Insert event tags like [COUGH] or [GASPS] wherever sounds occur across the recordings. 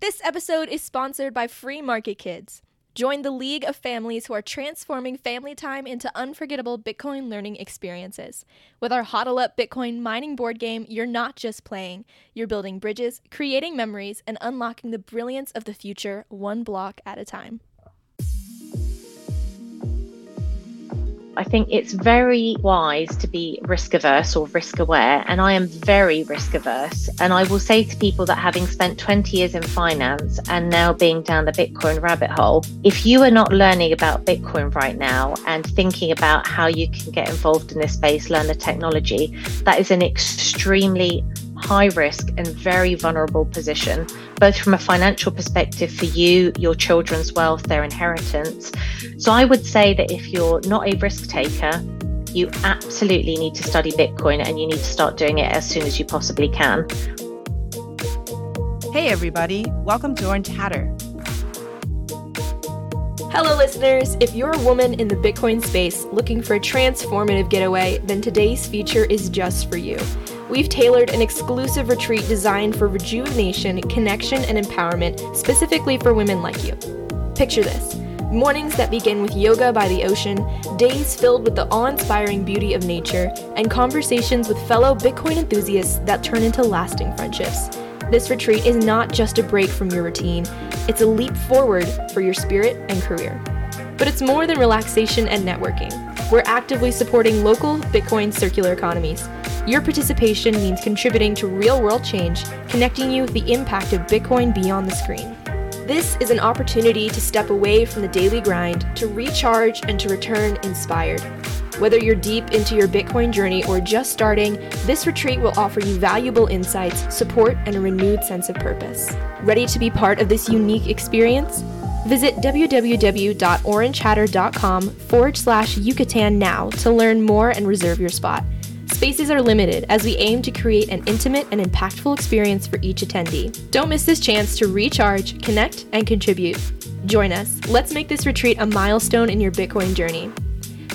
This episode is sponsored by Free Market Kids. Join the league of families who are transforming family time into unforgettable Bitcoin learning experiences. With our HODL Up Bitcoin mining board game, you're not just playing, you're building bridges, creating memories, and unlocking the brilliance of the future one block at a time. I think it's very wise to be risk averse or risk aware. And I am very risk averse. And I will say to people that having spent 20 years in finance and now being down the Bitcoin rabbit hole, if you are not learning about Bitcoin right now and thinking about how you can get involved in this space, learn the technology, that is an extremely high risk and very vulnerable position, both from a financial perspective for you, your children's wealth, their inheritance. So I would say that if you're not a risk taker, you absolutely need to study Bitcoin and you need to start doing it as soon as you possibly can. Hey, everybody, welcome to Orange Hatter. Hello, listeners. If you're a woman in the Bitcoin space looking for a transformative getaway, then today's feature is just for you. We've tailored an exclusive retreat designed for rejuvenation, connection, and empowerment specifically for women like you. Picture this mornings that begin with yoga by the ocean, days filled with the awe inspiring beauty of nature, and conversations with fellow Bitcoin enthusiasts that turn into lasting friendships. This retreat is not just a break from your routine, it's a leap forward for your spirit and career. But it's more than relaxation and networking. We're actively supporting local Bitcoin circular economies. Your participation means contributing to real world change, connecting you with the impact of Bitcoin beyond the screen. This is an opportunity to step away from the daily grind, to recharge, and to return inspired. Whether you're deep into your Bitcoin journey or just starting, this retreat will offer you valuable insights, support, and a renewed sense of purpose. Ready to be part of this unique experience? Visit www.orangehatter.com forward slash Yucatan now to learn more and reserve your spot. Spaces are limited as we aim to create an intimate and impactful experience for each attendee. Don't miss this chance to recharge, connect, and contribute. Join us. Let's make this retreat a milestone in your Bitcoin journey.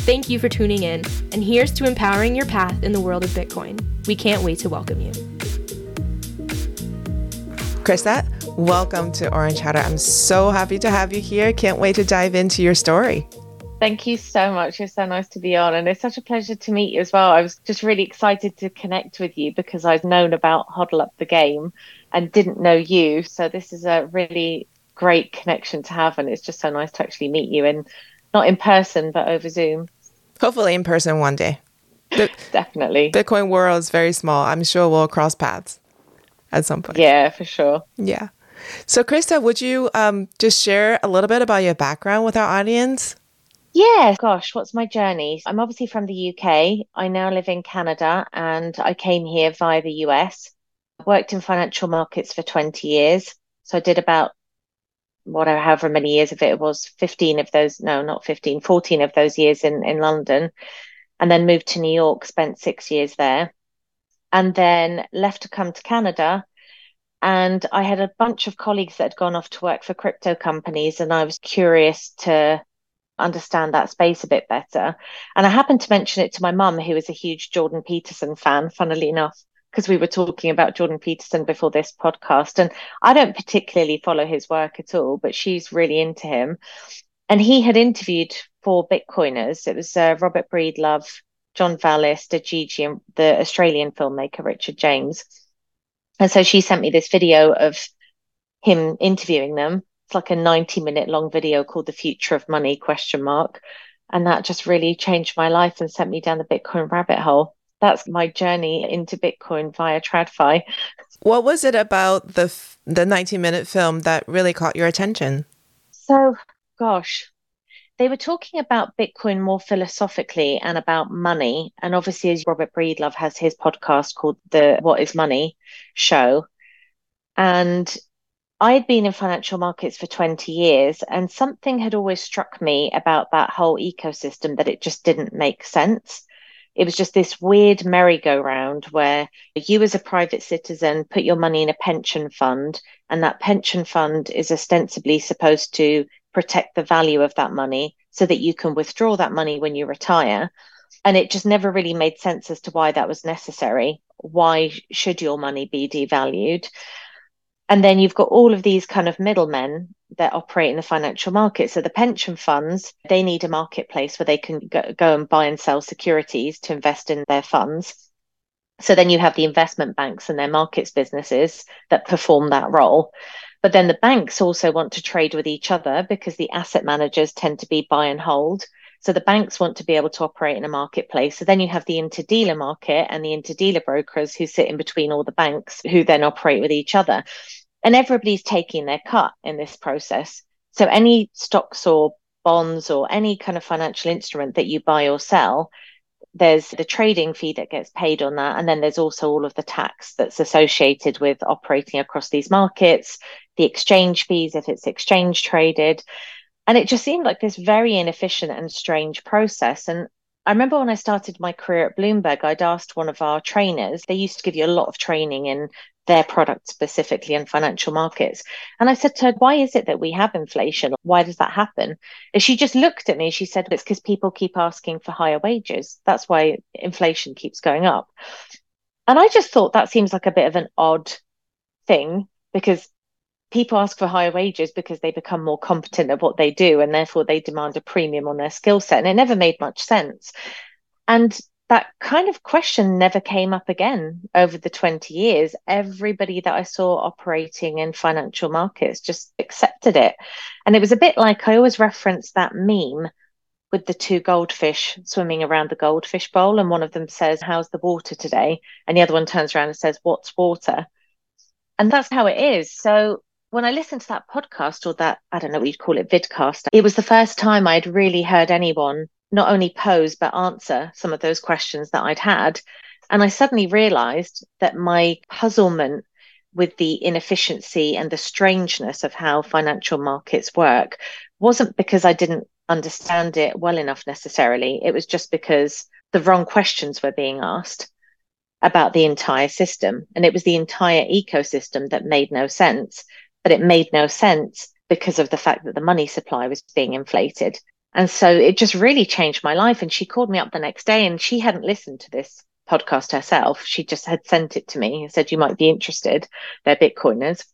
Thank you for tuning in, and here's to empowering your path in the world of Bitcoin. We can't wait to welcome you. Krista, welcome to Orange Hatter. I'm so happy to have you here. Can't wait to dive into your story. Thank you so much. You're so nice to be on. And it's such a pleasure to meet you as well. I was just really excited to connect with you because I've known about HODL Up the Game and didn't know you. So this is a really great connection to have. And it's just so nice to actually meet you and not in person, but over Zoom. Hopefully in person one day. The [LAUGHS] Definitely. Bitcoin world is very small. I'm sure we'll cross paths at some point. Yeah, for sure. Yeah. So, Krista, would you um, just share a little bit about your background with our audience? Yeah, gosh, what's my journey? I'm obviously from the UK. I now live in Canada and I came here via the US. I worked in financial markets for 20 years. So I did about whatever, however many years of it was, 15 of those, no, not 15, 14 of those years in, in London. And then moved to New York, spent six years there. And then left to come to Canada. And I had a bunch of colleagues that had gone off to work for crypto companies. And I was curious to understand that space a bit better. And I happened to mention it to my mum, who is a huge Jordan Peterson fan, funnily enough, because we were talking about Jordan Peterson before this podcast. And I don't particularly follow his work at all, but she's really into him. And he had interviewed four Bitcoiners. It was uh, Robert Breedlove, John Vallis, Gigi, and the Australian filmmaker Richard James. And so she sent me this video of him interviewing them. It's like a 90 minute long video called the future of money question mark. And that just really changed my life and sent me down the bitcoin rabbit hole. That's my journey into bitcoin via tradfi. What was it about the the 90 minute film that really caught your attention? So gosh they were talking about bitcoin more philosophically and about money and obviously as robert breedlove has his podcast called the what is money show and I had been in financial markets for 20 years, and something had always struck me about that whole ecosystem that it just didn't make sense. It was just this weird merry-go-round where you, as a private citizen, put your money in a pension fund, and that pension fund is ostensibly supposed to protect the value of that money so that you can withdraw that money when you retire. And it just never really made sense as to why that was necessary. Why should your money be devalued? And then you've got all of these kind of middlemen that operate in the financial market. So the pension funds, they need a marketplace where they can go, go and buy and sell securities to invest in their funds. So then you have the investment banks and their markets businesses that perform that role. But then the banks also want to trade with each other because the asset managers tend to be buy and hold. So the banks want to be able to operate in a marketplace. So then you have the interdealer market and the interdealer brokers who sit in between all the banks who then operate with each other. And everybody's taking their cut in this process. So any stocks or bonds or any kind of financial instrument that you buy or sell, there's the trading fee that gets paid on that. And then there's also all of the tax that's associated with operating across these markets, the exchange fees if it's exchange traded. And it just seemed like this very inefficient and strange process. And I remember when I started my career at Bloomberg, I'd asked one of our trainers, they used to give you a lot of training in their product specifically in financial markets. And I said to her, why is it that we have inflation? Why does that happen? And she just looked at me. She said, it's because people keep asking for higher wages. That's why inflation keeps going up. And I just thought that seems like a bit of an odd thing because people ask for higher wages because they become more competent at what they do and therefore they demand a premium on their skill set. And it never made much sense. And that kind of question never came up again over the 20 years. Everybody that I saw operating in financial markets just accepted it. And it was a bit like I always reference that meme with the two goldfish swimming around the goldfish bowl. And one of them says, How's the water today? And the other one turns around and says, What's water? And that's how it is. So when I listened to that podcast or that, I don't know what you'd call it, vidcast, it was the first time I'd really heard anyone not only pose but answer some of those questions that I'd had. And I suddenly realized that my puzzlement with the inefficiency and the strangeness of how financial markets work wasn't because I didn't understand it well enough necessarily. It was just because the wrong questions were being asked about the entire system. And it was the entire ecosystem that made no sense. But it made no sense because of the fact that the money supply was being inflated. And so it just really changed my life. And she called me up the next day and she hadn't listened to this podcast herself. She just had sent it to me and said, You might be interested. They're Bitcoiners.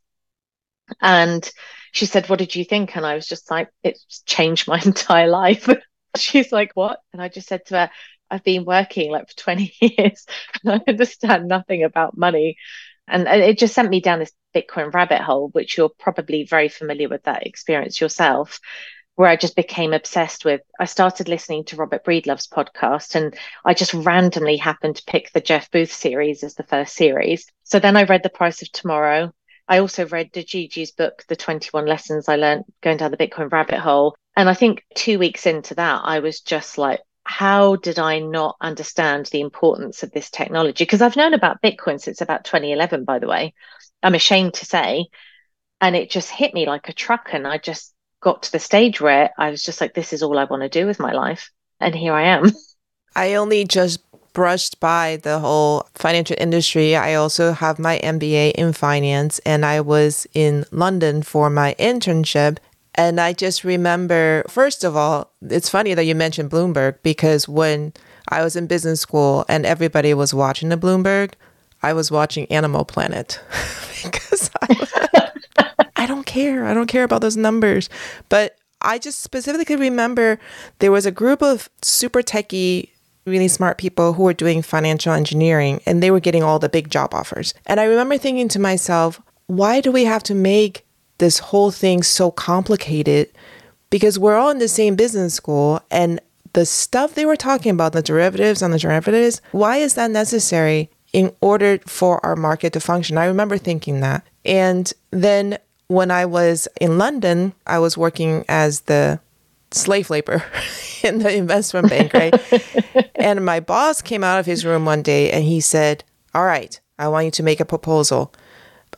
And she said, What did you think? And I was just like, It's changed my [LAUGHS] entire life. [LAUGHS] She's like, What? And I just said to her, I've been working like for 20 [LAUGHS] years and I understand nothing about money. And it just sent me down this Bitcoin rabbit hole, which you're probably very familiar with that experience yourself where I just became obsessed with. I started listening to Robert Breedlove's podcast and I just randomly happened to pick the Jeff Booth series as the first series. So then I read The Price of Tomorrow. I also read Gigi's book, The 21 Lessons I Learned Going Down the Bitcoin Rabbit Hole. And I think two weeks into that, I was just like, how did I not understand the importance of this technology? Because I've known about Bitcoin since about 2011, by the way. I'm ashamed to say. And it just hit me like a truck. And I just got to the stage where I was just like, this is all I want to do with my life. And here I am. [LAUGHS] I only just brushed by the whole financial industry. I also have my MBA in finance and I was in London for my internship. And I just remember, first of all, it's funny that you mentioned Bloomberg because when I was in business school and everybody was watching the Bloomberg, I was watching Animal Planet [LAUGHS] because I, I don't care. I don't care about those numbers. But I just specifically remember there was a group of super techie, really smart people who were doing financial engineering and they were getting all the big job offers. And I remember thinking to myself, why do we have to make this whole thing so complicated? Because we're all in the same business school and the stuff they were talking about, the derivatives on the derivatives, why is that necessary in order for our market to function? I remember thinking that. And then when I was in London, I was working as the slave labor [LAUGHS] in the investment bank, right? [LAUGHS] and my boss came out of his room one day and he said, All right, I want you to make a proposal.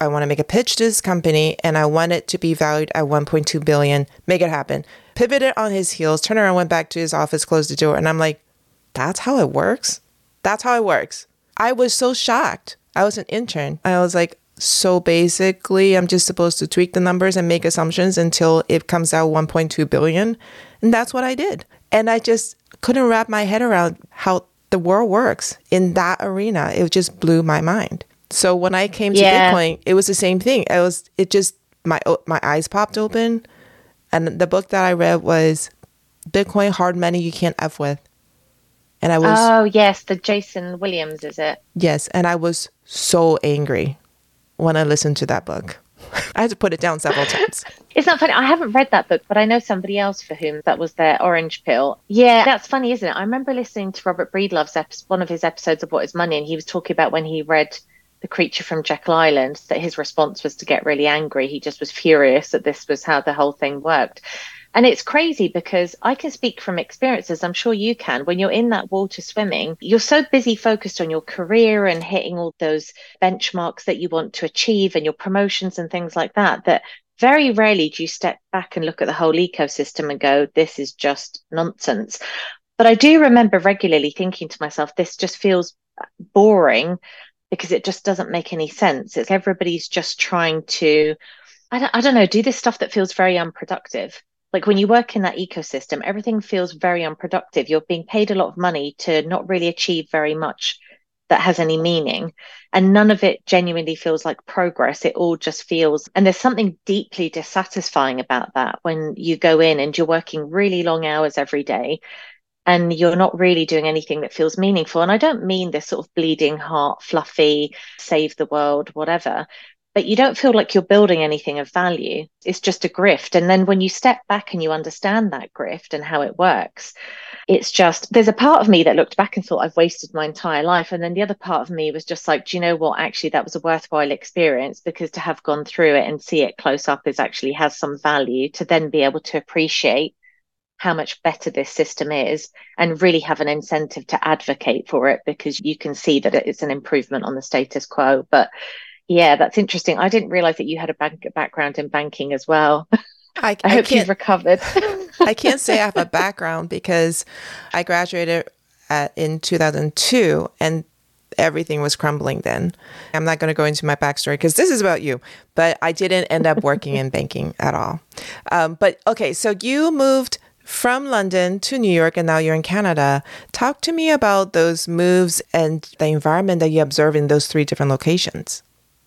I want to make a pitch to this company and I want it to be valued at 1.2 billion. Make it happen. Pivoted on his heels, turned around, went back to his office, closed the door. And I'm like, that's how it works? That's how it works. I was so shocked. I was an intern. I was like, so basically, I'm just supposed to tweak the numbers and make assumptions until it comes out 1.2 billion. And that's what I did. And I just couldn't wrap my head around how the world works in that arena. It just blew my mind. So when I came to yeah. Bitcoin, it was the same thing. It was it just my my eyes popped open, and the book that I read was Bitcoin Hard Money You Can't F with. And I was Oh yes, the Jason Williams is it? Yes, and I was so angry when I listened to that book. [LAUGHS] I had to put it down several times. [LAUGHS] It's not funny. I haven't read that book, but I know somebody else for whom that was their orange pill. Yeah, that's funny, isn't it? I remember listening to Robert Breedlove's episode, one of his episodes of What Is Money, and he was talking about when he read The Creature from Jekyll Island, that his response was to get really angry. He just was furious that this was how the whole thing worked. And it's crazy because I can speak from experiences, I'm sure you can. When you're in that water swimming, you're so busy focused on your career and hitting all those benchmarks that you want to achieve and your promotions and things like that, that very rarely do you step back and look at the whole ecosystem and go, this is just nonsense. But I do remember regularly thinking to myself, this just feels boring because it just doesn't make any sense. It's everybody's just trying to, I don't, I don't know, do this stuff that feels very unproductive. Like when you work in that ecosystem everything feels very unproductive. You're being paid a lot of money to not really achieve very much that has any meaning. And none of it genuinely feels like progress. It all just feels and there's something deeply dissatisfying about that when you go in and you're working really long hours every day and you're not really doing anything that feels meaningful and i don't mean this sort of bleeding heart fluffy save the world whatever but you don't feel like you're building anything of value. It's just a grift. And then when you step back and you understand that grift and how it works, it's just there's a part of me that looked back and thought I've wasted my entire life. And then the other part of me was just like, do you know what? Actually, that was a worthwhile experience because to have gone through it and see it close up is actually has some value to then be able to appreciate how much better this system is and really have an incentive to advocate for it because you can see that it's an improvement on the status quo. But yeah, that's interesting. I didn't realize that you had a bank background in banking as well. [LAUGHS] I, I hope I you've recovered. [LAUGHS] I can't say I have a background because I graduated at, in 2002 and everything was crumbling then. I'm not going to go into my backstory because this is about you, but I didn't end up working in banking at all. Um, but okay, so you moved from London to New York and now you're in Canada. Talk to me about those moves and the environment that you observe in those three different locations.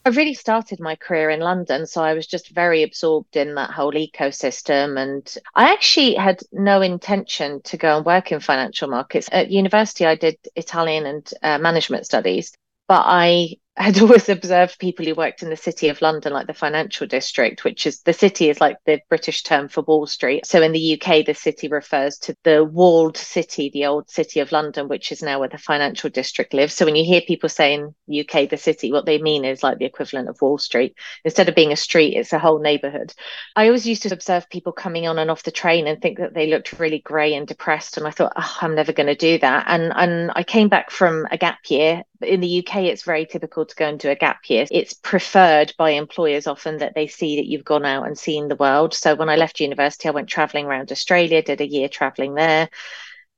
I really started my career in London, so I was just very absorbed in that whole ecosystem. And I actually had no intention to go and work in financial markets. At university, I did Italian and uh, management studies, but I had always observed people who worked in the city of London, like the financial district, which is the city is like the British term for Wall Street. So in the UK, the city refers to the walled city, the old city of London, which is now where the financial district lives. So when you hear people saying UK, the city, what they mean is like the equivalent of Wall Street. Instead of being a street, it's a whole neighborhood. I always used to observe people coming on and off the train and think that they looked really grey and depressed. And I thought, oh, I'm never going to do that. And and I came back from a gap year in the UK, it's very typical to go into a gap year. It's preferred by employers often that they see that you've gone out and seen the world. So when I left university, I went traveling around Australia, did a year traveling there,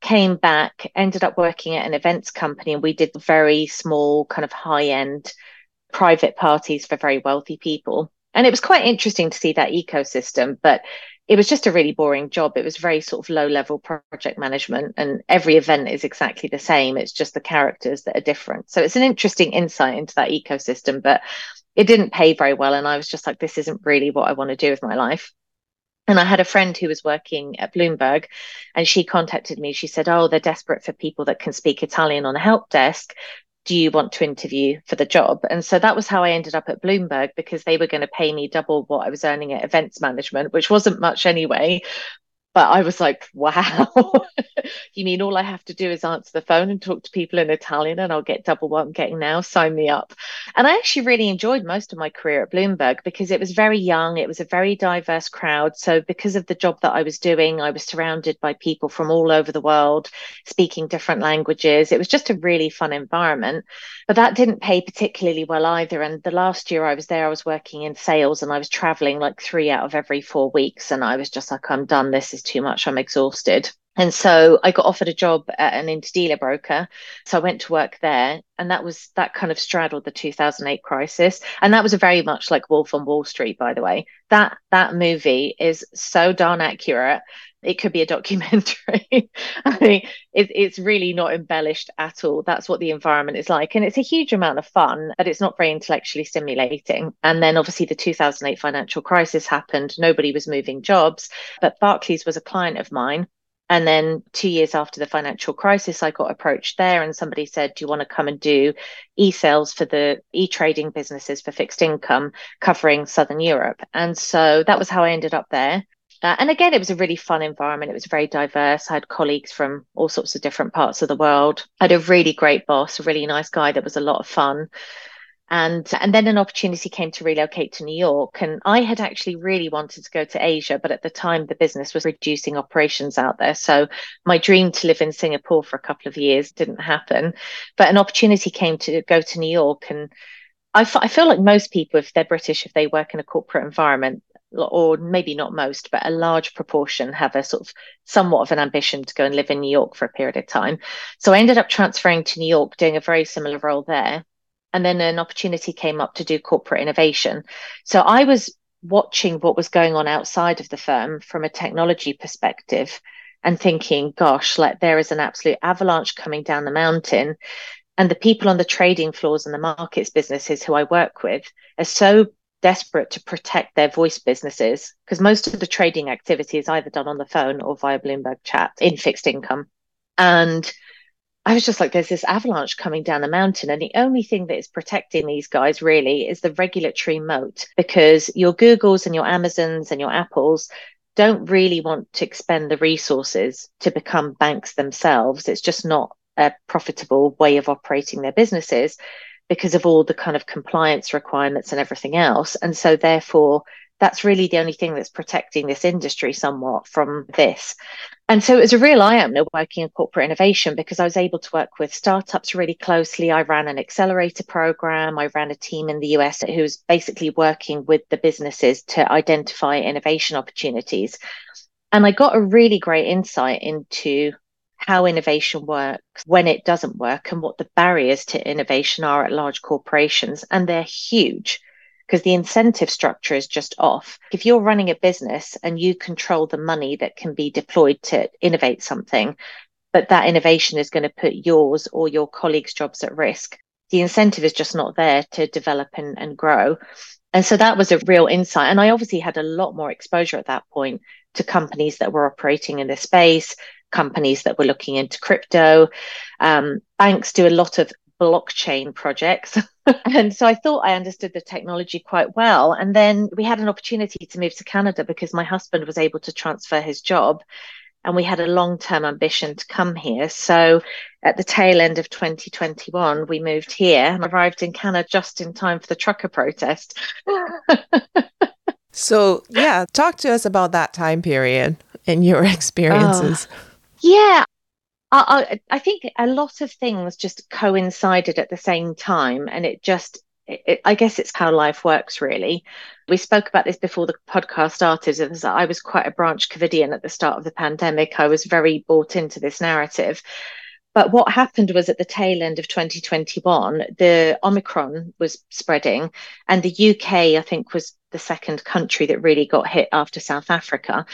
came back, ended up working at an events company, and we did very small, kind of high end private parties for very wealthy people. And it was quite interesting to see that ecosystem, but it was just a really boring job. It was very sort of low level project management, and every event is exactly the same. It's just the characters that are different. So it's an interesting insight into that ecosystem, but it didn't pay very well. And I was just like, this isn't really what I want to do with my life. And I had a friend who was working at Bloomberg and she contacted me. She said, Oh, they're desperate for people that can speak Italian on a help desk do you want to interview for the job? And so that was how I ended up at Bloomberg because they were going to pay me double what I was earning at events management, which wasn't much anyway. But I was like, [LAUGHS] wow, you mean all I have to do is answer the phone and talk to people in Italian and I'll get double what I'm getting now? Sign me up. And I actually really enjoyed most of my career at Bloomberg because it was very young, it was a very diverse crowd. So, because of the job that I was doing, I was surrounded by people from all over the world speaking different languages. It was just a really fun environment. But that didn't pay particularly well either. And the last year I was there, I was working in sales and I was traveling like three out of every four weeks. And I was just like, I'm done. This is too much. I'm exhausted. And so I got offered a job at an interdealer broker. So I went to work there. And that was that kind of straddled the 2008 crisis. And that was a very much like Wolf on Wall Street, by the way. That that movie is so darn accurate. It could be a [LAUGHS] documentary. I mean, it, it's really not embellished at all. That's what the environment is like. And it's a huge amount of fun, but it's not very intellectually stimulating. And then obviously the 2008 financial crisis happened. Nobody was moving jobs, but Barclays was a client of mine and then two years after the financial crisis, I got approached there and somebody said, Do you want to come and do e sales for the e trading businesses for fixed income covering Southern Europe? And so that was how I ended up there. Uh, and again, it was a really fun environment. It was very diverse. I had colleagues from all sorts of different parts of the world. I had a really great boss, a really nice guy that was a lot of fun and and then an opportunity came to relocate to New York and I had actually really wanted to go to Asia but at the time the business was reducing operations out there. So my dream to live in Singapore for a couple of years didn't happen. But an opportunity came to go to New York and I, f- I feel like most people if they're British if they work in a corporate environment or maybe not most, but a large proportion have a sort of somewhat of an ambition to go and live in New York for a period of time. So I ended up transferring to New York, doing a very similar role there and then an opportunity came up to do corporate innovation. So I was watching what was going on outside of the firm from a technology perspective and thinking, gosh, like there is an absolute avalanche coming down the mountain. And the people on the trading floors and the markets businesses who I work with are so desperate to protect their voice businesses because most of the trading activity is either done on the phone or via Bloomberg chat in fixed income. And I was just like, there's this avalanche coming down the mountain. And the only thing that is protecting these guys really is the regulatory moat because your Googles and your Amazons and your Apples don't really want to expend the resources to become banks themselves. It's just not a profitable way of operating their businesses because of all the kind of compliance requirements and everything else. And so, therefore, that's really the only thing that's protecting this industry somewhat from this. And so it was a real eye opener working in corporate innovation because I was able to work with startups really closely. I ran an accelerator program. I ran a team in the US who was basically working with the businesses to identify innovation opportunities. And I got a really great insight into how innovation works, when it doesn't work, and what the barriers to innovation are at large corporations. And they're huge because the incentive structure is just off. If you're running a business and you control the money that can be deployed to innovate something, but that innovation is going to put yours or your colleagues' jobs at risk, the incentive is just not there to develop and, and grow. And so that was a real insight. And I obviously had a lot more exposure at that point to companies that were operating in this space, companies that were looking into crypto. Um, banks do a lot of blockchain projects. [LAUGHS] [LAUGHS] and so I thought I understood the technology quite well. And then we had an opportunity to move to Canada because my husband was able to transfer his job. And we had a long term ambition to come here. So at the tail end of 2021, we moved here and arrived in Canada just in time for the trucker protest. so, yeah, talk to us about that time period and your [LAUGHS] experiences. Oh, yeah, I, I, think a lot of things just coincided at the same time, and it just, I guess it's how life works, really. We spoke about this before the podcast started. As I was quite a branch Covidian at the start of the pandemic. I was very bought into this narrative. But what happened was at the tail end of 2021, the Omicron was spreading, and the UK, I think, was the second country that really got hit after South Africa.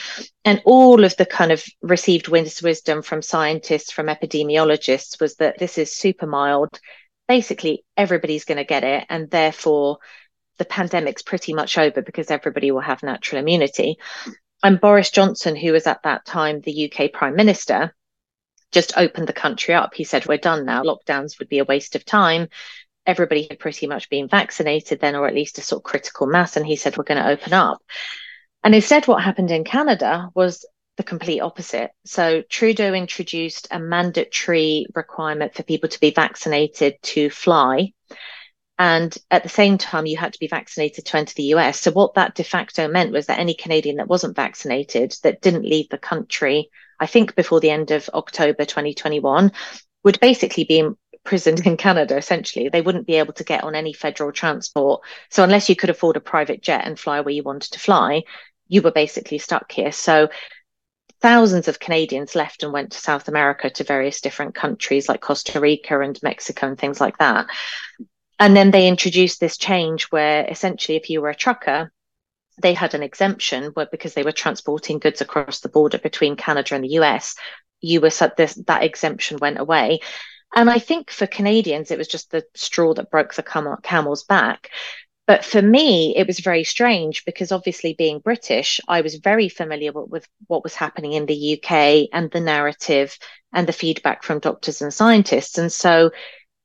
And all of the kind of received wisdom from scientists, from epidemiologists, was that this is super mild. Basically, everybody's going to get it. And therefore, the pandemic's pretty much over because everybody will have natural immunity. And Boris Johnson, who was at that time the UK Prime Minister, just opened the country up. He said, We're done now. Lockdowns would be a waste of time. Everybody had pretty much been vaccinated then, or at least a sort of critical mass. And he said, We're going to open up. And instead, what happened in Canada was the complete opposite. So Trudeau introduced a mandatory requirement for people to be vaccinated to fly. And at the same time, you had to be vaccinated to enter the US. So what that de facto meant was that any Canadian that wasn't vaccinated, that didn't leave the country I think before the end of October 2021, would basically be imprisoned in Canada, essentially. They wouldn't be able to get on any federal transport. So, unless you could afford a private jet and fly where you wanted to fly, you were basically stuck here. So, thousands of Canadians left and went to South America to various different countries like Costa Rica and Mexico and things like that. And then they introduced this change where essentially, if you were a trucker, they had an exemption where because they were transporting goods across the border between Canada and the US, you were this that exemption went away. And I think for Canadians, it was just the straw that broke the cam- camel's back. But for me, it was very strange because obviously, being British, I was very familiar with, with what was happening in the UK and the narrative and the feedback from doctors and scientists. And so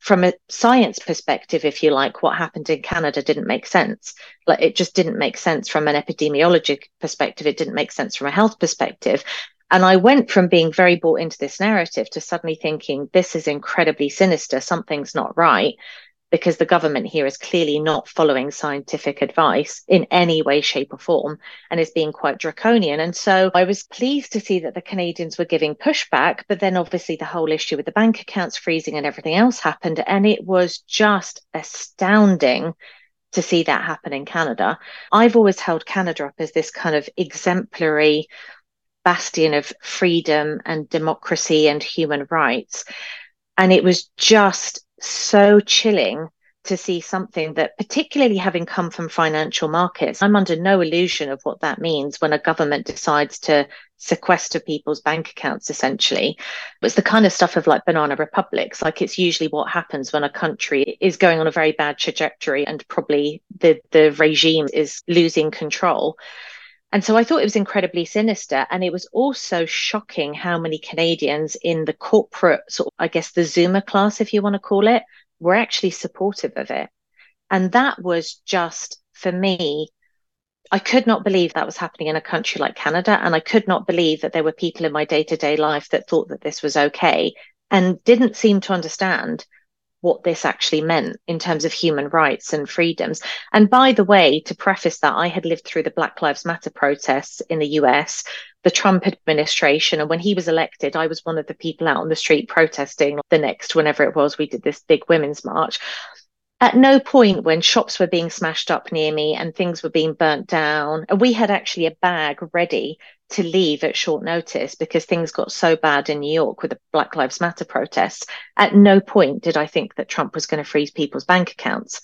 from a science perspective, if you like, what happened in Canada didn't make sense. Like it just didn't make sense from an epidemiology perspective. It didn't make sense from a health perspective. And I went from being very bought into this narrative to suddenly thinking, this is incredibly sinister. Something's not right because the government here is clearly not following scientific advice in any way, shape, or form and is being quite draconian. And so I was pleased to see that the Canadians were giving pushback, but then obviously the whole issue with the bank accounts freezing and everything else happened. And it was just astounding to see that happen in Canada. I've always held Canada up as this kind of exemplary bastion of freedom and democracy and human rights. And it was just so chilling to see something that, particularly having come from financial markets, I'm under no illusion of what that means when a government decides to sequester people's bank accounts, essentially. It's the kind of stuff of like banana republics. Like it's usually what happens when a country is going on a very bad trajectory and probably the, the regime is losing control. And so I thought it was incredibly sinister. And it was also shocking how many Canadians in the corporate, sort of, I guess, the Zoomer class, if you want to call it, were actually supportive of it. And that was just, for me, I could not believe that was happening in a country like Canada. And I could not believe that there were people in my day to day life that thought that this was okay and didn't seem to understand what this actually meant in terms of human rights and freedoms. And by the way, to preface that, I had lived through the Black Lives Matter protests in the US, the Trump administration. And when he was elected, I was one of the people out on the street protesting the next, whenever it was, we did this big women's march. At no point when shops were being smashed up near me and things were being burnt down, and we had actually a bag ready to leave at short notice because things got so bad in New York with the Black Lives Matter protests. At no point did I think that Trump was going to freeze people's bank accounts.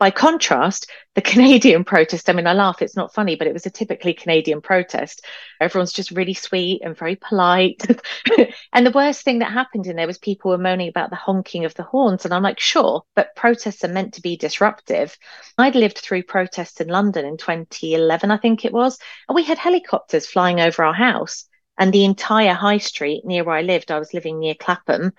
By contrast, the [LAUGHS] Canadian protest, I mean, I laugh, it's not funny, but it was a typically Canadian protest. Everyone's just really sweet and very polite. [LAUGHS] and the worst thing that happened in there was people were moaning about the honking of the horns. And I'm like, sure, but protests are meant to be disruptive. I'd lived through protests in London in 2011, I think it was, and we had helicopters flying over our house and the entire high street near where I lived, I was living near Clapham,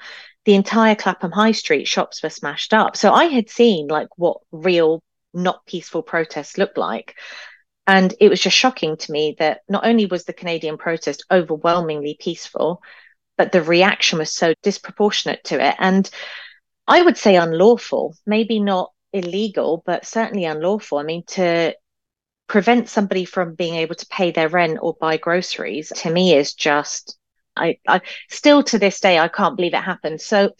the entire Clapham High Street shops were smashed up. So I had seen like what real not peaceful protests look like. And it was just shocking to me that not only was the Canadian protest overwhelmingly peaceful, but the reaction was so disproportionate to it. And I would say unlawful, maybe not illegal, but certainly unlawful. I mean, to prevent somebody from being able to pay their rent or buy groceries to me is just I, I still to this day I can't believe it happened. So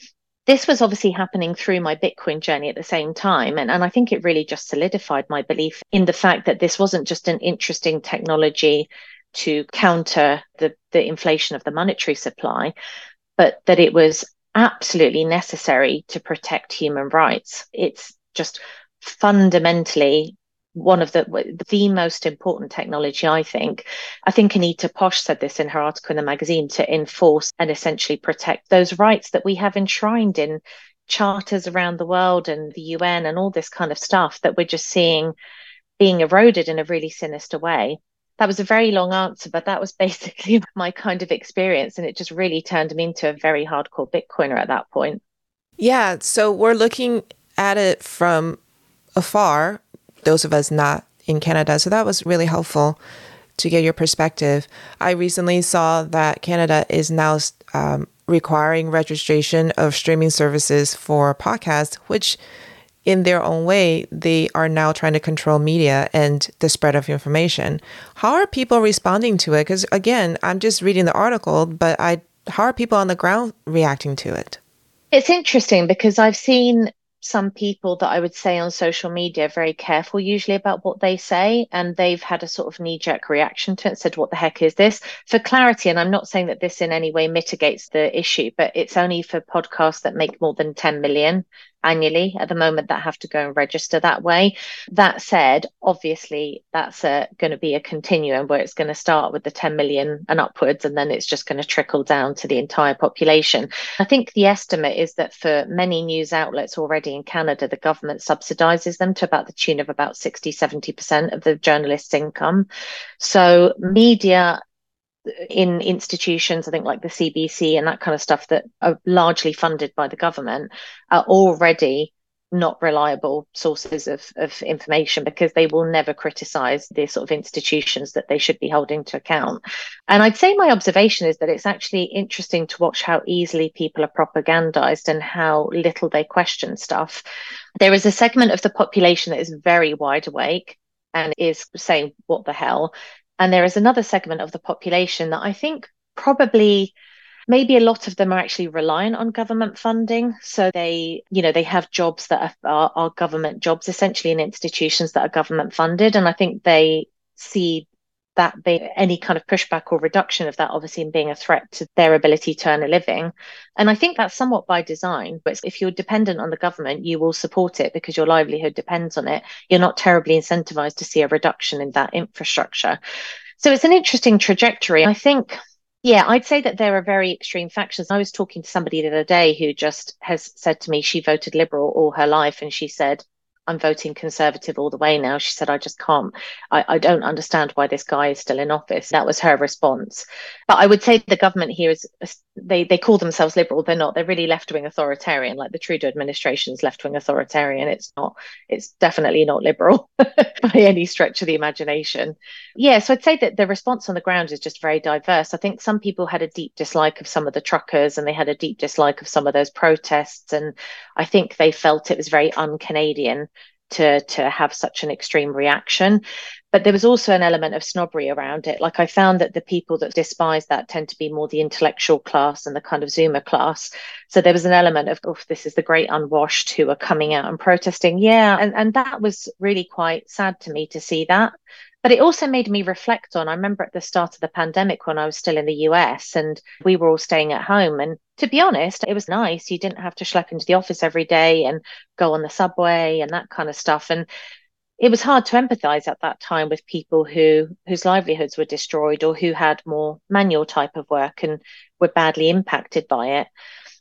this was obviously happening through my Bitcoin journey at the same time. And, and I think it really just solidified my belief in the fact that this wasn't just an interesting technology to counter the, the inflation of the monetary supply, but that it was absolutely necessary to protect human rights. It's just fundamentally one of the the most important technology i think. I think Anita Posch said this in her article in the magazine to enforce and essentially protect those rights that we have enshrined in charters around the world and the un and all this kind of stuff that we're just seeing being eroded in a really sinister way. That was a very long answer but that was [LAUGHS] basically my kind of experience and it just really turned me into a very hardcore bitcoiner at that point. Yeah so we're looking at it from afar those of us not in Canada. So that was really helpful to get your perspective. I recently saw that Canada is now um, requiring registration of streaming services for podcasts, which in their own way, they are now trying to control media and the spread of information. How are people responding to it? Because again, I'm just reading the article, but I how are people on the ground reacting to it? It's interesting because I've seen some people that I would say on social media very careful usually about what they say, and they've had a sort of knee jerk reaction to it, said, What the heck is this? For clarity, and I'm not saying that this in any way mitigates the issue, but it's only for podcasts that make more than 10 million annually at the moment that have to go and register that way. That said, obviously that's uh, going to be a continuum where it's going to start with the 10 million and upwards, and then it's just going to trickle down to the entire population. I think the estimate is that for many news outlets already in Canada, the government subsidizes them to about the tune of about 60, 70% of the journalist's income. So media in institutions, I think like the CBC and that kind of stuff that are largely funded by the government are already not reliable sources of, of information because they will never criticize the sort of institutions that they should be holding to account. And I'd say my observation is that it's actually interesting to watch how easily people are propagandized and how little they question stuff. There is a segment of the population that is very wide awake and is saying, What the hell? And there is another segment of the population that I think probably maybe a lot of them are actually reliant on government funding. So they you know they have jobs that are, are, are, government jobs essentially in institutions that are government funded. And i think they see that they, any kind of pushback or reduction of that obviously being a threat to their ability to earn a living. And I think that's somewhat by design. But if you're dependent on the government, you will support it because your livelihood depends on it. You're not terribly incentivized to see a reduction in that infrastructure. So it's an interesting trajectory. I think yeah, I'd say that there are very extreme factions. I was talking to somebody the other day who just has said to me she voted Liberal all her life, and she said I'm voting Conservative all the way now. She said, I just can't, I, I don't understand why this guy is still in office. That was her response. But I would say the government here is, they, they call themselves liberal. They're not, they're really left wing authoritarian, like the Trudeau administration's left wing authoritarian. It's not, it's definitely not liberal [LAUGHS] by any stretch of the imagination. Yeah, so I'd say that the response on the ground is just very diverse. I think some people had a deep dislike of some of the truckers and they had a deep dislike of some of those protests. And I think they felt it was very un Canadian to to have such an extreme reaction but there was also an element of snobbery around it like i found that the people that despise that tend to be more the intellectual class and the kind of zoomer class so there was an element of oh this is the great unwashed who are coming out and protesting yeah and and that was really quite sad to me to see that but it also made me reflect on, I remember at the start of the pandemic when I was still in the US and we were all staying at home. And to be honest, it was nice. You didn't have to schlep into the office every day and go on the subway and that kind of stuff. And it was hard to empathize at that time with people who whose livelihoods were destroyed or who had more manual type of work and were badly impacted by it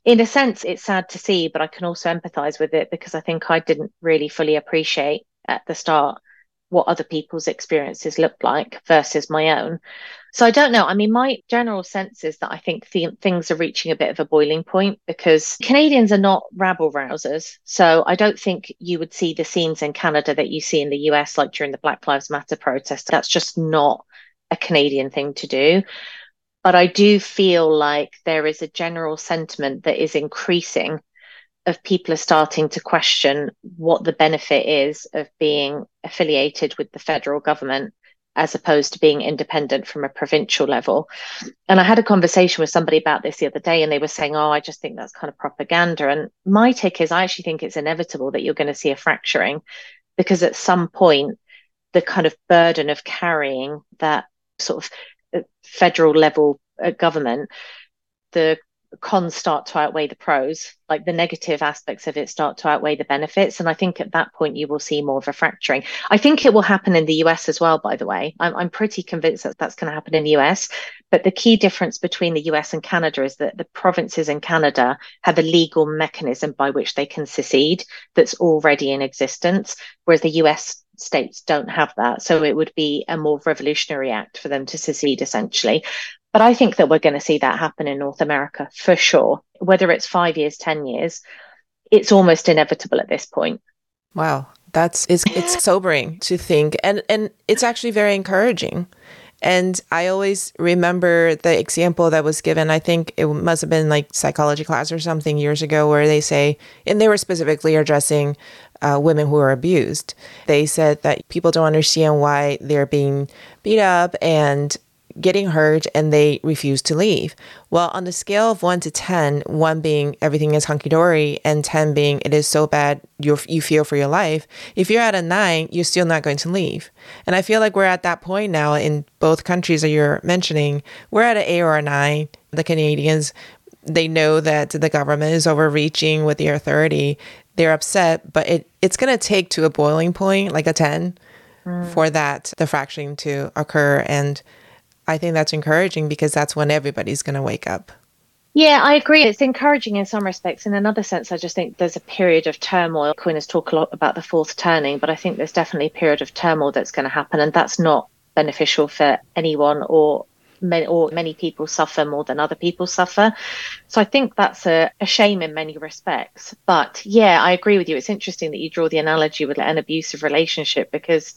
in a sense it's sad to see but i can also empathize with it because i think i didn't really fully appreciate at the start what other people's experiences looked like versus my own. So I don't know. I mean, my general sense is that I think th- things are reaching a bit of a boiling point because Canadians are not rabble rousers. So I don't think you would see the scenes in Canada that you see in the US, like during the Black Lives Matter protest. That's just not a Canadian thing to do. But I do feel like there is a general sentiment that is increasing of people are starting to question what the benefit is of being affiliated with the federal government as opposed to being independent from a provincial level. And I had a conversation with somebody about this the other day, and they were saying, Oh, I just think that's kind of propaganda. And my take is, I actually think it's inevitable that you're going to see a fracturing because at some point, the kind of burden of carrying that sort of uh, federal level uh, government, the cons start to outweigh the pros, like the negative aspects of it start to outweigh the benefits. And I think at that point, you will see more of a fracturing. I think it will happen in the US as well, by the way. I'm, I'm pretty convinced that that's going to happen in the US. But the key difference between the US and Canada is that the provinces in Canada have a legal mechanism by which they can secede that's already in existence, whereas the US states don't have that. So it would be a more revolutionary act for them to secede, essentially. But I think that we're going to see that happen in North America for sure. Whether it's five years, 10 years, it's almost inevitable at this point. Wow. That's it's, it's [GASPS] sobering to think and and it's actually very encouraging. And I always remember the example that was given. I think it must have been like psychology class or something years ago, where they say, and they were specifically addressing uh, women who are abused. They said that people don't understand why they're being beat up and getting hurt and they refuse to leave. Well, on the scale of one to 10, one being everything is hunky dory and 10 being it is so bad you you feel for your life, if you're at a nine, you're still not going to leave. And I feel like we're at that point now in both countries that you're mentioning. We're at an eight or a nine. The Canadians, they know that the government is overreaching with the authority. They're upset, but it, it's going to take to a boiling point, like a 10, mm. for that, the fracturing to occur. And I think that's encouraging because that's when everybody's going to wake up. Yeah, I agree. It's encouraging in some respects. In another sense, I just think there's a period of turmoil. Quinn has talked a lot about the fourth turning, but I think there's definitely a period of turmoil that's going to happen, and that's not beneficial for anyone or many, or many people suffer more than other people suffer. So I think that's a, a shame in many respects. But yeah, I agree with you. It's interesting that you draw the analogy with an abusive relationship because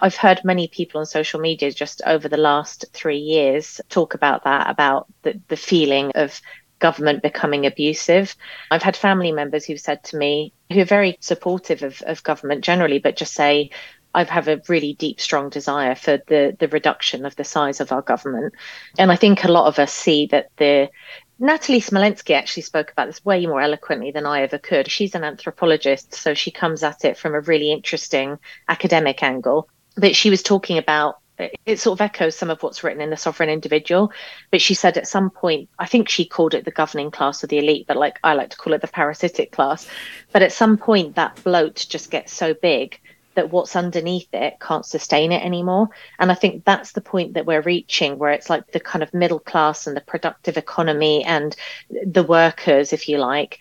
I've heard many people on social media just over the last three years talk about that, about the, the feeling of government becoming abusive. I've had family members who've said to me, who are very supportive of, of government generally, but just say, I have a really deep, strong desire for the the reduction of the size of our government, and I think a lot of us see that the Natalie Smolenski actually spoke about this way more eloquently than I ever could. She's an anthropologist, so she comes at it from a really interesting academic angle. But she was talking about it sort of echoes some of what's written in the sovereign individual but she said at some point i think she called it the governing class or the elite but like i like to call it the parasitic class but at some point that bloat just gets so big that what's underneath it can't sustain it anymore. And I think that's the point that we're reaching, where it's like the kind of middle class and the productive economy and the workers, if you like,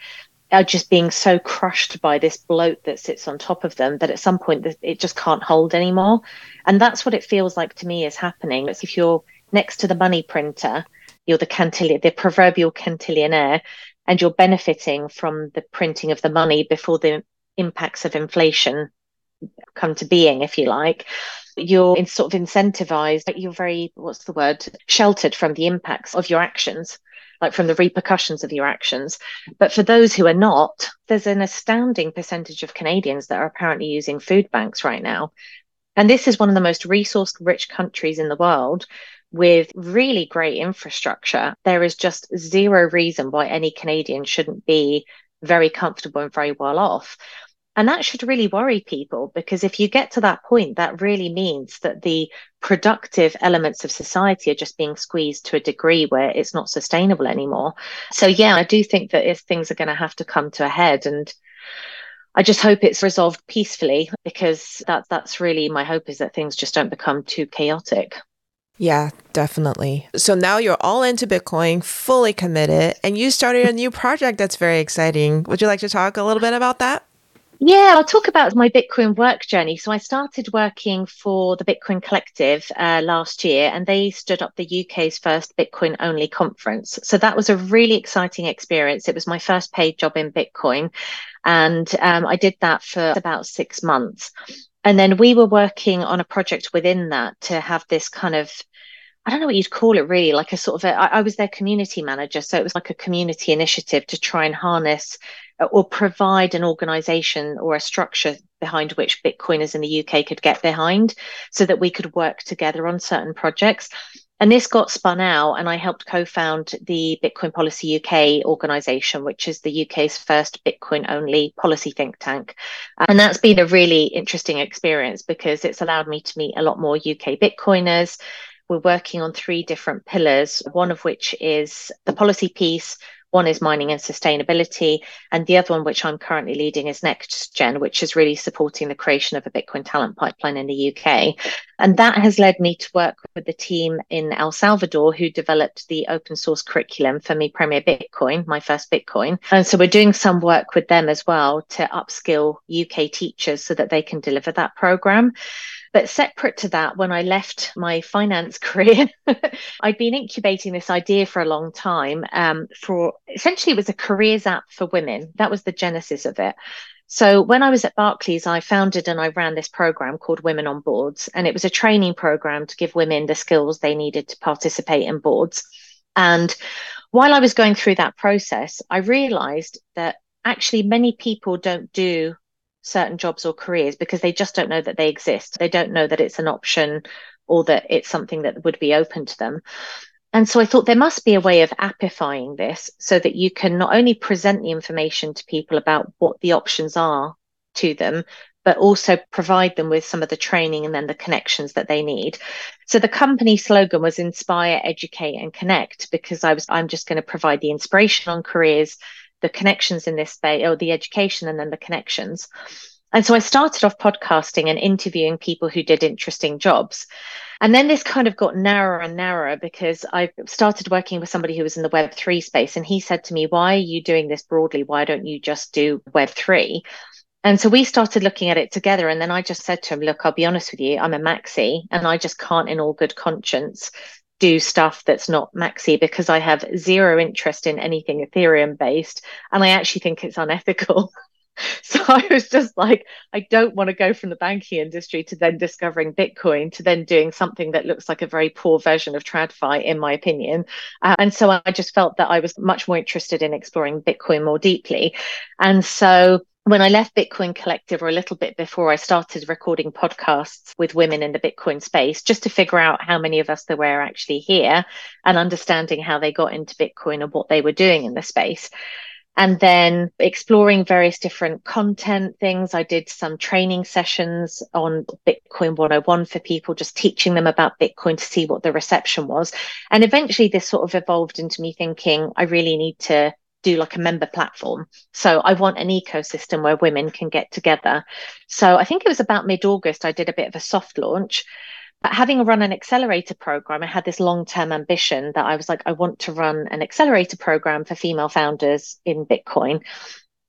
are just being so crushed by this bloat that sits on top of them that at some point it just can't hold anymore. And that's what it feels like to me is happening. It's if you're next to the money printer, you're the cantillion, the proverbial cantillionaire, and you're benefiting from the printing of the money before the impacts of inflation come to being, if you like, you're in sort of incentivized, you're very, what's the word, sheltered from the impacts of your actions, like from the repercussions of your actions. But for those who are not, there's an astounding percentage of Canadians that are apparently using food banks right now. And this is one of the most resource rich countries in the world with really great infrastructure. There is just zero reason why any Canadian shouldn't be very comfortable and very well off. And that should really worry people because if you get to that point, that really means that the productive elements of society are just being squeezed to a degree where it's not sustainable anymore. So, yeah, I do think that if things are going to have to come to a head and I just hope it's resolved peacefully because that that's really my hope is that things just don't become too chaotic. Yeah, definitely. So now you're all into Bitcoin, fully committed, and you started a new project that's very exciting. Would you like to talk a little bit about that? Yeah, I'll talk about my Bitcoin work journey. So I started working for the Bitcoin Collective uh, last year, and they stood up the UK's first Bitcoin only conference. So that was a really exciting experience. It was my first paid job in Bitcoin, and um, I did that for about six months. And then we were working on a project within that to have this kind of I don't know what you'd call it really, like a sort of a, I, I was their community manager. So it was like a community initiative to try and harness Uh, or provide an organization or a structure behind which Bitcoiners in the UK could get behind so that we could work together on certain projects. And this got spun out, and I helped co found the Bitcoin Policy UK organization, which is the UK's first Bitcoin only policy think tank. And that's been a really interesting experience because it's allowed me to meet a lot more UK Bitcoiners. We're working on three different pillars, one of which is the policy piece, one is mining and sustainability, and the other one, which I'm currently leading, is Next Gen, which is really supporting the creation of a Bitcoin talent pipeline in the UK. And that has led me to work with the team in El Salvador who developed the open source curriculum for Mi, Primer Bitcoin, my first Bitcoin. And so we're doing some work with them as well to upskill UK teachers so that they can deliver that program. But separate to that, when I left my finance [LAUGHS] career, I'd been incubating this idea for a long time. Um, for essentially, it was a careers app for women. That was the genesis of it. So when I was at Barclays, I founded and I ran this program called Women on Boards, and it was a training program to give women the skills they needed to participate in boards. And while I was going through that process, I realized that actually many people don't do certain jobs or careers because they just don't know that they exist. They don't know that it's an option or that it's something that would be open to them. And so I thought there must be a way of appifying this so that you can not only present the information to people about what the options are to them, but also provide them with some of the training and then the connections that they need. So the company slogan was inspire, educate, and connect because I was I'm just going to provide the inspiration on careers, the connections in this space, or the education and then the connections. And so I started off podcasting and interviewing people who did interesting jobs. And then this kind of got narrower and narrower because I started working with somebody who was in the Web3 space. And he said to me, Why are you doing this broadly? Why don't you just do Web3? And so we started looking at it together. And then I just said to him, Look, I'll be honest with you, I'm a maxi and I just can't, in all good conscience, do stuff that's not maxi because I have zero interest in anything Ethereum based. And I actually think it's unethical. [LAUGHS] so I was just like, I don't want to go from the banking industry to then discovering Bitcoin to then doing something that looks like a very poor version of TradFi, in my opinion. Uh, and so I just felt that I was much more interested in exploring Bitcoin more deeply. And so when I left Bitcoin Collective, or a little bit before, I started recording podcasts with women in the Bitcoin space just to figure out how many of us there were actually here and understanding how they got into Bitcoin and what they were doing in the space. And then exploring various different content things. I did some training sessions on Bitcoin 101 for people, just teaching them about Bitcoin to see what the reception was. And eventually, this sort of evolved into me thinking, I really need to do like a member platform. So I want an ecosystem where women can get together. So I think it was about mid August, I did a bit of a soft launch. But having run an accelerator program, I had this long term ambition that I was like, I want to run an accelerator program for female founders in Bitcoin.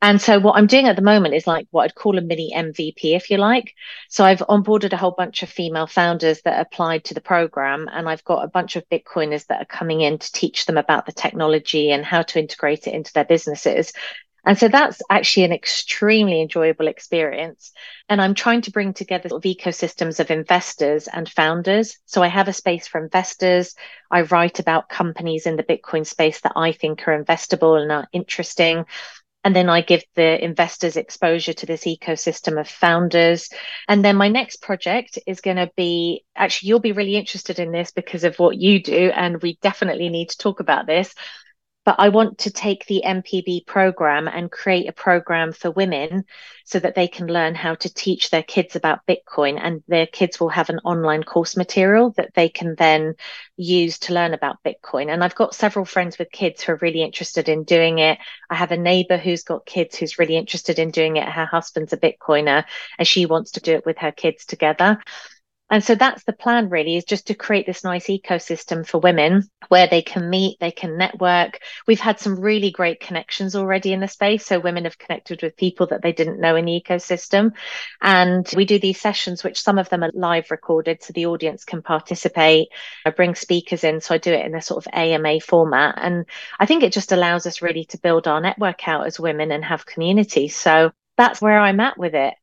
And so what I'm doing at the moment is like what I'd call a mini MVP, if you like. So I've onboarded a whole bunch of female founders that applied to the program, and I've got a bunch of Bitcoiners that are coming in to teach them about the technology and how to integrate it into their businesses. And so that's actually an extremely enjoyable experience. And I'm trying to bring together sort of ecosystems of investors and founders. So I have a space for investors. I write about companies in the Bitcoin space that I think are investable and are interesting and then I give the investors exposure to this ecosystem of founders. And then my next project is going to be actually, you'll be really interested in this because of what you do. And we definitely need to talk about this but I want to take the MVP program and create a program for women so that they can learn how to teach their kids about Bitcoin and their kids will have an online course material that they can then use to learn about Bitcoin. And I've got several friends with kids who are really interested in doing it. I have a neighbor who's got kids who's really interested in doing it. Her husband's a Bitcoiner and she wants to do it with her kids together. And so that's the plan really is just to create this nice ecosystem for women where they can meet, they can network. We've had some really great connections already in the space. So women have connected with people that they didn't know in the ecosystem. And we do these sessions, which some of them are live recorded so the audience can participate. I bring speakers in. So I do it in a sort of AMA format. And I think it just allows us really to build our network out as women and have community. So that's where I'm at with it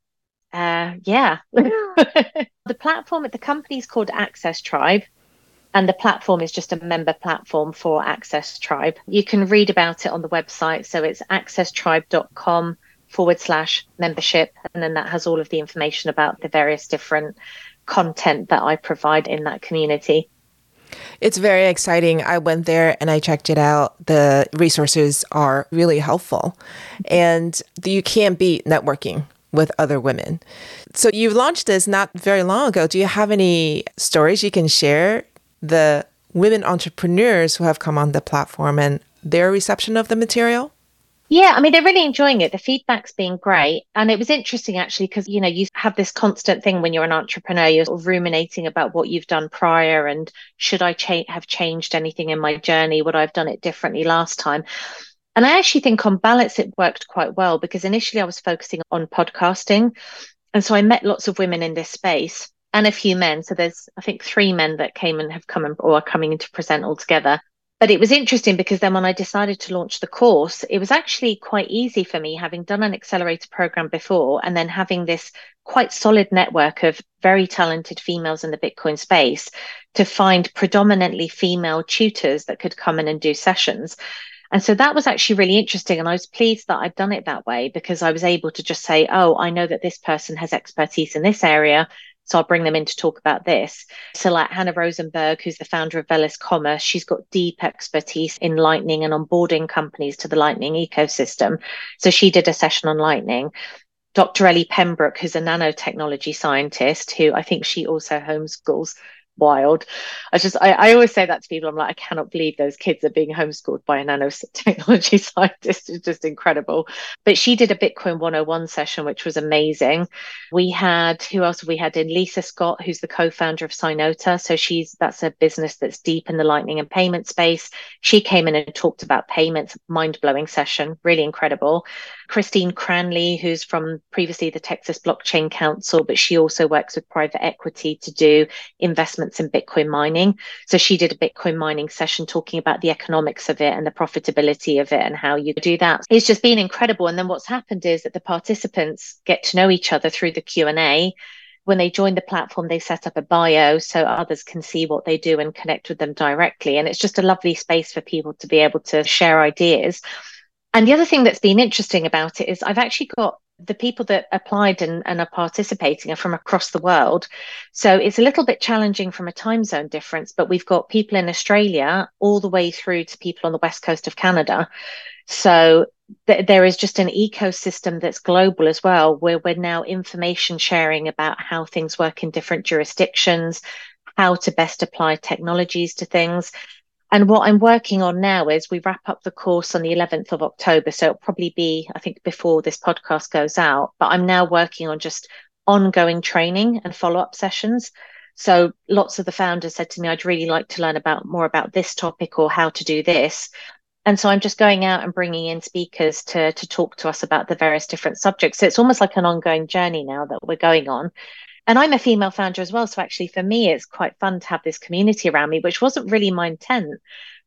uh, yeah. [LAUGHS] the platform at the company is called Access Tribe. And the platform is just a member platform for Access Tribe. You can read about it on the website. So it's accesstribe.com forward slash membership. And then that has all of the information about the various different content that I provide in that community. It's very exciting. I went there and I checked it out. The resources are really helpful. And you can't beat networking with other women. So you've launched this not very long ago. Do you have any stories you can share? The women entrepreneurs who have come on the platform and their reception of the material? Yeah, I mean, they're really enjoying it. The feedback's been great. And it was interesting actually, because, you know, you have this constant thing when you're an entrepreneur, you're sort of ruminating about what you've done prior and should I cha- have changed anything in my journey? Would I have done it differently last time? And I actually think on balance, it worked quite well because initially I was focusing on podcasting. And so I met lots of women in this space and a few men. So there's, I think, three men that came and have come and, or are coming in to present all together. But it was interesting because then when I decided to launch the course, it was actually quite easy for me, having done an accelerator program before and then having this quite solid network of very talented females in the Bitcoin space to find predominantly female tutors that could come in and do sessions. And so that was actually really interesting. And I was pleased that I'd done it that way because I was able to just say, oh, I know that this person has expertise in this area. So I'll bring them in to talk about this. So, like Hannah Rosenberg, who's the founder of Velas Commerce, she's got deep expertise in Lightning and onboarding companies to the Lightning ecosystem. So she did a session on Lightning. Dr. Ellie Pembroke, who's a nanotechnology scientist, who I think she also homeschools wild. I just, I, I always say that to people. I'm like, I cannot believe those kids are being homeschooled by a nanotechnology [LAUGHS] scientist. It's just incredible. But she did a Bitcoin 101 session, which was amazing. We had, who else we had in? Lisa Scott, who's the co-founder of Synota. So she's, that's a business that's deep in the lightning and payment space. She came in and talked about payments, mind blowing session, really incredible. Christine Cranley, who's from previously the Texas Blockchain Council, but she also works with private equity to do in Bitcoin mining. So she did a Bitcoin mining session talking about the economics of it and the profitability of it and how you do that. It's just been incredible. And then what's happened is that the participants get to know each other through the Q&A when they join the platform, they set up a bio so others can see what they do and connect with them directly. And it's just a lovely space for people to be able to share ideas. And the other thing that's been interesting about it is I've actually got the people that applied and, and, are participating are from across the world. So it's a little bit challenging from a time zone difference, but we've got people in Australia all the way through to people on the west coast of Canada. So th- there is just an ecosystem that's global as well, where we're now information sharing about how things work in different jurisdictions, how to best apply technologies to things. And what I'm working on now is we wrap up the course on the 11th of October. So it'll probably be, I think, before this podcast goes out. But I'm now working on just ongoing training and follow up sessions. So lots of the founders said to me, I'd really like to learn about more about this topic or how to do this. And so I'm just going out and bringing in speakers to to talk to us about the various different subjects. So it's almost like an ongoing journey now that we're going on and I'm a female founder as well. So actually, for me, it's quite fun to have this community around me, which wasn't really my intent.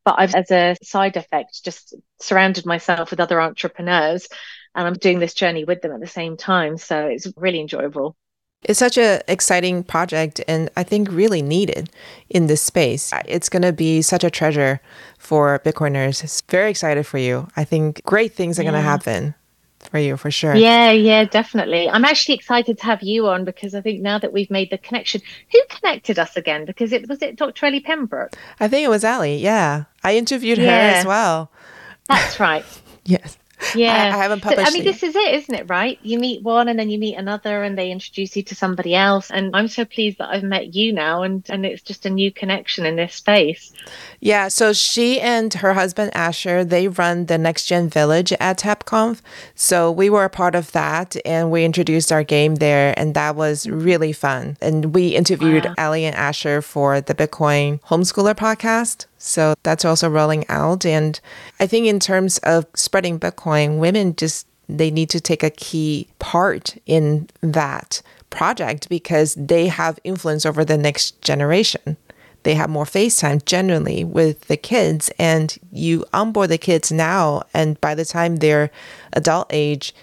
But I've, as a side effect, just surrounded myself with other entrepreneurs and I'm doing this journey with them at the same time. So it's really enjoyable. It's such an exciting project and I think really needed in this space. It's going to be such a treasure for Bitcoiners. It's very excited for you. I think great things are yeah. going to happen for you for sure. Yeah, yeah, definitely. I'm actually excited to have you on because I think now that we've made the connection, who connected us again? Because it was it Dr. Ellie Pembroke. I think it was Ellie. Yeah, I interviewed yeah. her as well. That's right. [LAUGHS] yes. Yeah, I, I haven't published. So, I mean, this is it, isn't it? Right? You meet one, and then you meet another, and they introduce you to somebody else. And I'm so pleased that I've met you now, and and it's just a new connection in this space. Yeah. So she and her husband Asher, they run the Next Gen Village at TABConf. So we were a part of that, and we introduced our game there, and that was really fun. And we interviewed wow. Ellie and Asher for the Bitcoin Homeschooler podcast. So that's also rolling out. And I think in terms of spreading Bitcoin, women just they need to take a key part in that project because they have influence over the next generation. They have more FaceTime generally with the kids, and you onboard the kids now, and by the time they're adult age,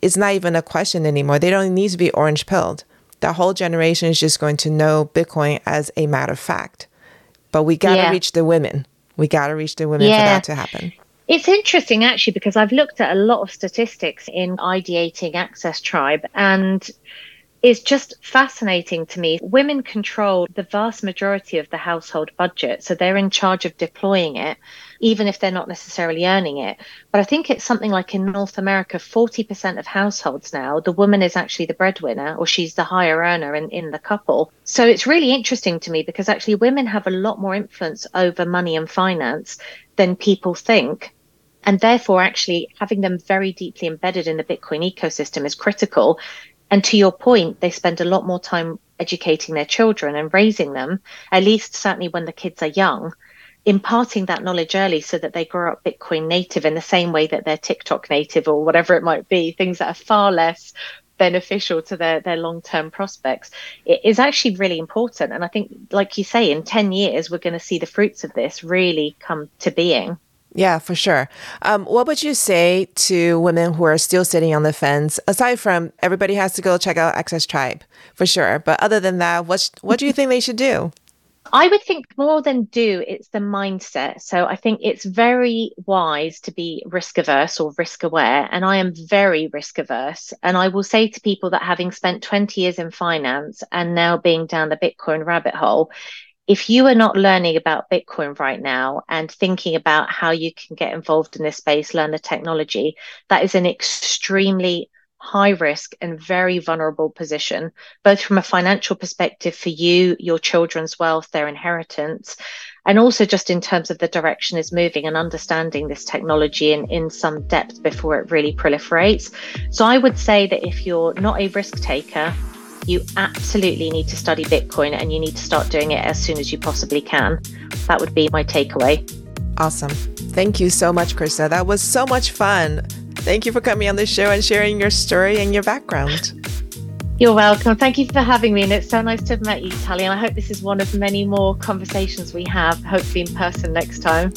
it's not even a question anymore. They don't need to be orange pilled. The whole generation is just going to know Bitcoin as a matter of fact. But we got to yeah. reach the women. We got to reach the women yeah. for that to happen. It's interesting actually because I've looked at a lot of statistics in ideating Access Tribe and it's just fascinating to me. Women control the vast majority of the household budget, so they're in charge of deploying it even if they're not necessarily earning it. But I think it's something like in North America, 40% of households now, the woman is actually the breadwinner or she's the higher earner in, in the couple. So it's really interesting to me because actually women have a lot more influence over money and finance than people think. And therefore, actually having them very deeply embedded in the Bitcoin ecosystem is critical. And to your point, they spend a lot more time educating their children and raising them, at least certainly when the kids are young, imparting that knowledge early so that they grow up Bitcoin native in the same way that they're TikTok native or whatever it might be, things that are far less beneficial to their, their long term prospects it is actually really important. And I think, like you say, in 10 years, we're going to see the fruits of this really come to being. Yeah, for sure. Um, what would you say to women who are still sitting on the fence? Aside from everybody has to go check out Access Tribe for sure, but other than that, what what do you think they should do? I would think more than do, it's the mindset. So I think it's very wise to be risk averse or risk aware. And I am very risk averse. And I will say to people that having spent 20 years in finance and now being down the Bitcoin rabbit hole, if you are not learning about Bitcoin right now and thinking about how you can get involved in this space, learn the technology, that is an extremely high risk and very vulnerable position, both from a financial perspective for you, your children's wealth, their inheritance, and also just in terms of the direction is moving and understanding this technology in, in some depth before it really proliferates. So I would say that if you're not a risk taker, you absolutely need to study Bitcoin and you need to start doing it as soon as you possibly can. That would be my takeaway. Awesome. Thank you so much, Krista. That was so much fun. Thank you for coming on the show and sharing your story and your background. [LAUGHS] You're welcome. Thank you for having me. And it's so nice to have met you, Tally. And I hope this is one of many more conversations we have, hopefully in person next time.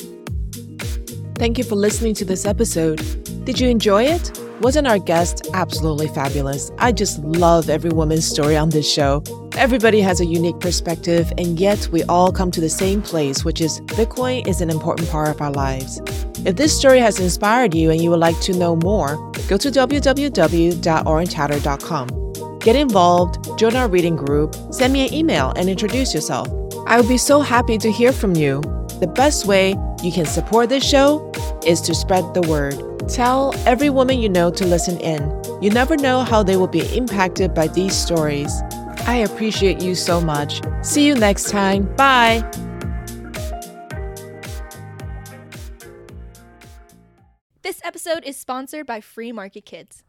Thank you for listening to this episode. Did you enjoy it? Wasn't our guest absolutely fabulous? I just love every woman's story on this show. Everybody has a unique perspective, and yet we all come to the same place, which is Bitcoin is an important part of our lives. If this story has inspired you and you would like to know more, go to www.orangehatter.com. Get involved, join our reading group, send me an email, and introduce yourself. I would be so happy to hear from you. The best way you can support this show is to spread the word. Tell every woman you know to listen in. You never know how they will be impacted by these stories. I appreciate you so much. See you next time. Bye. This episode is sponsored by Free Market Kids.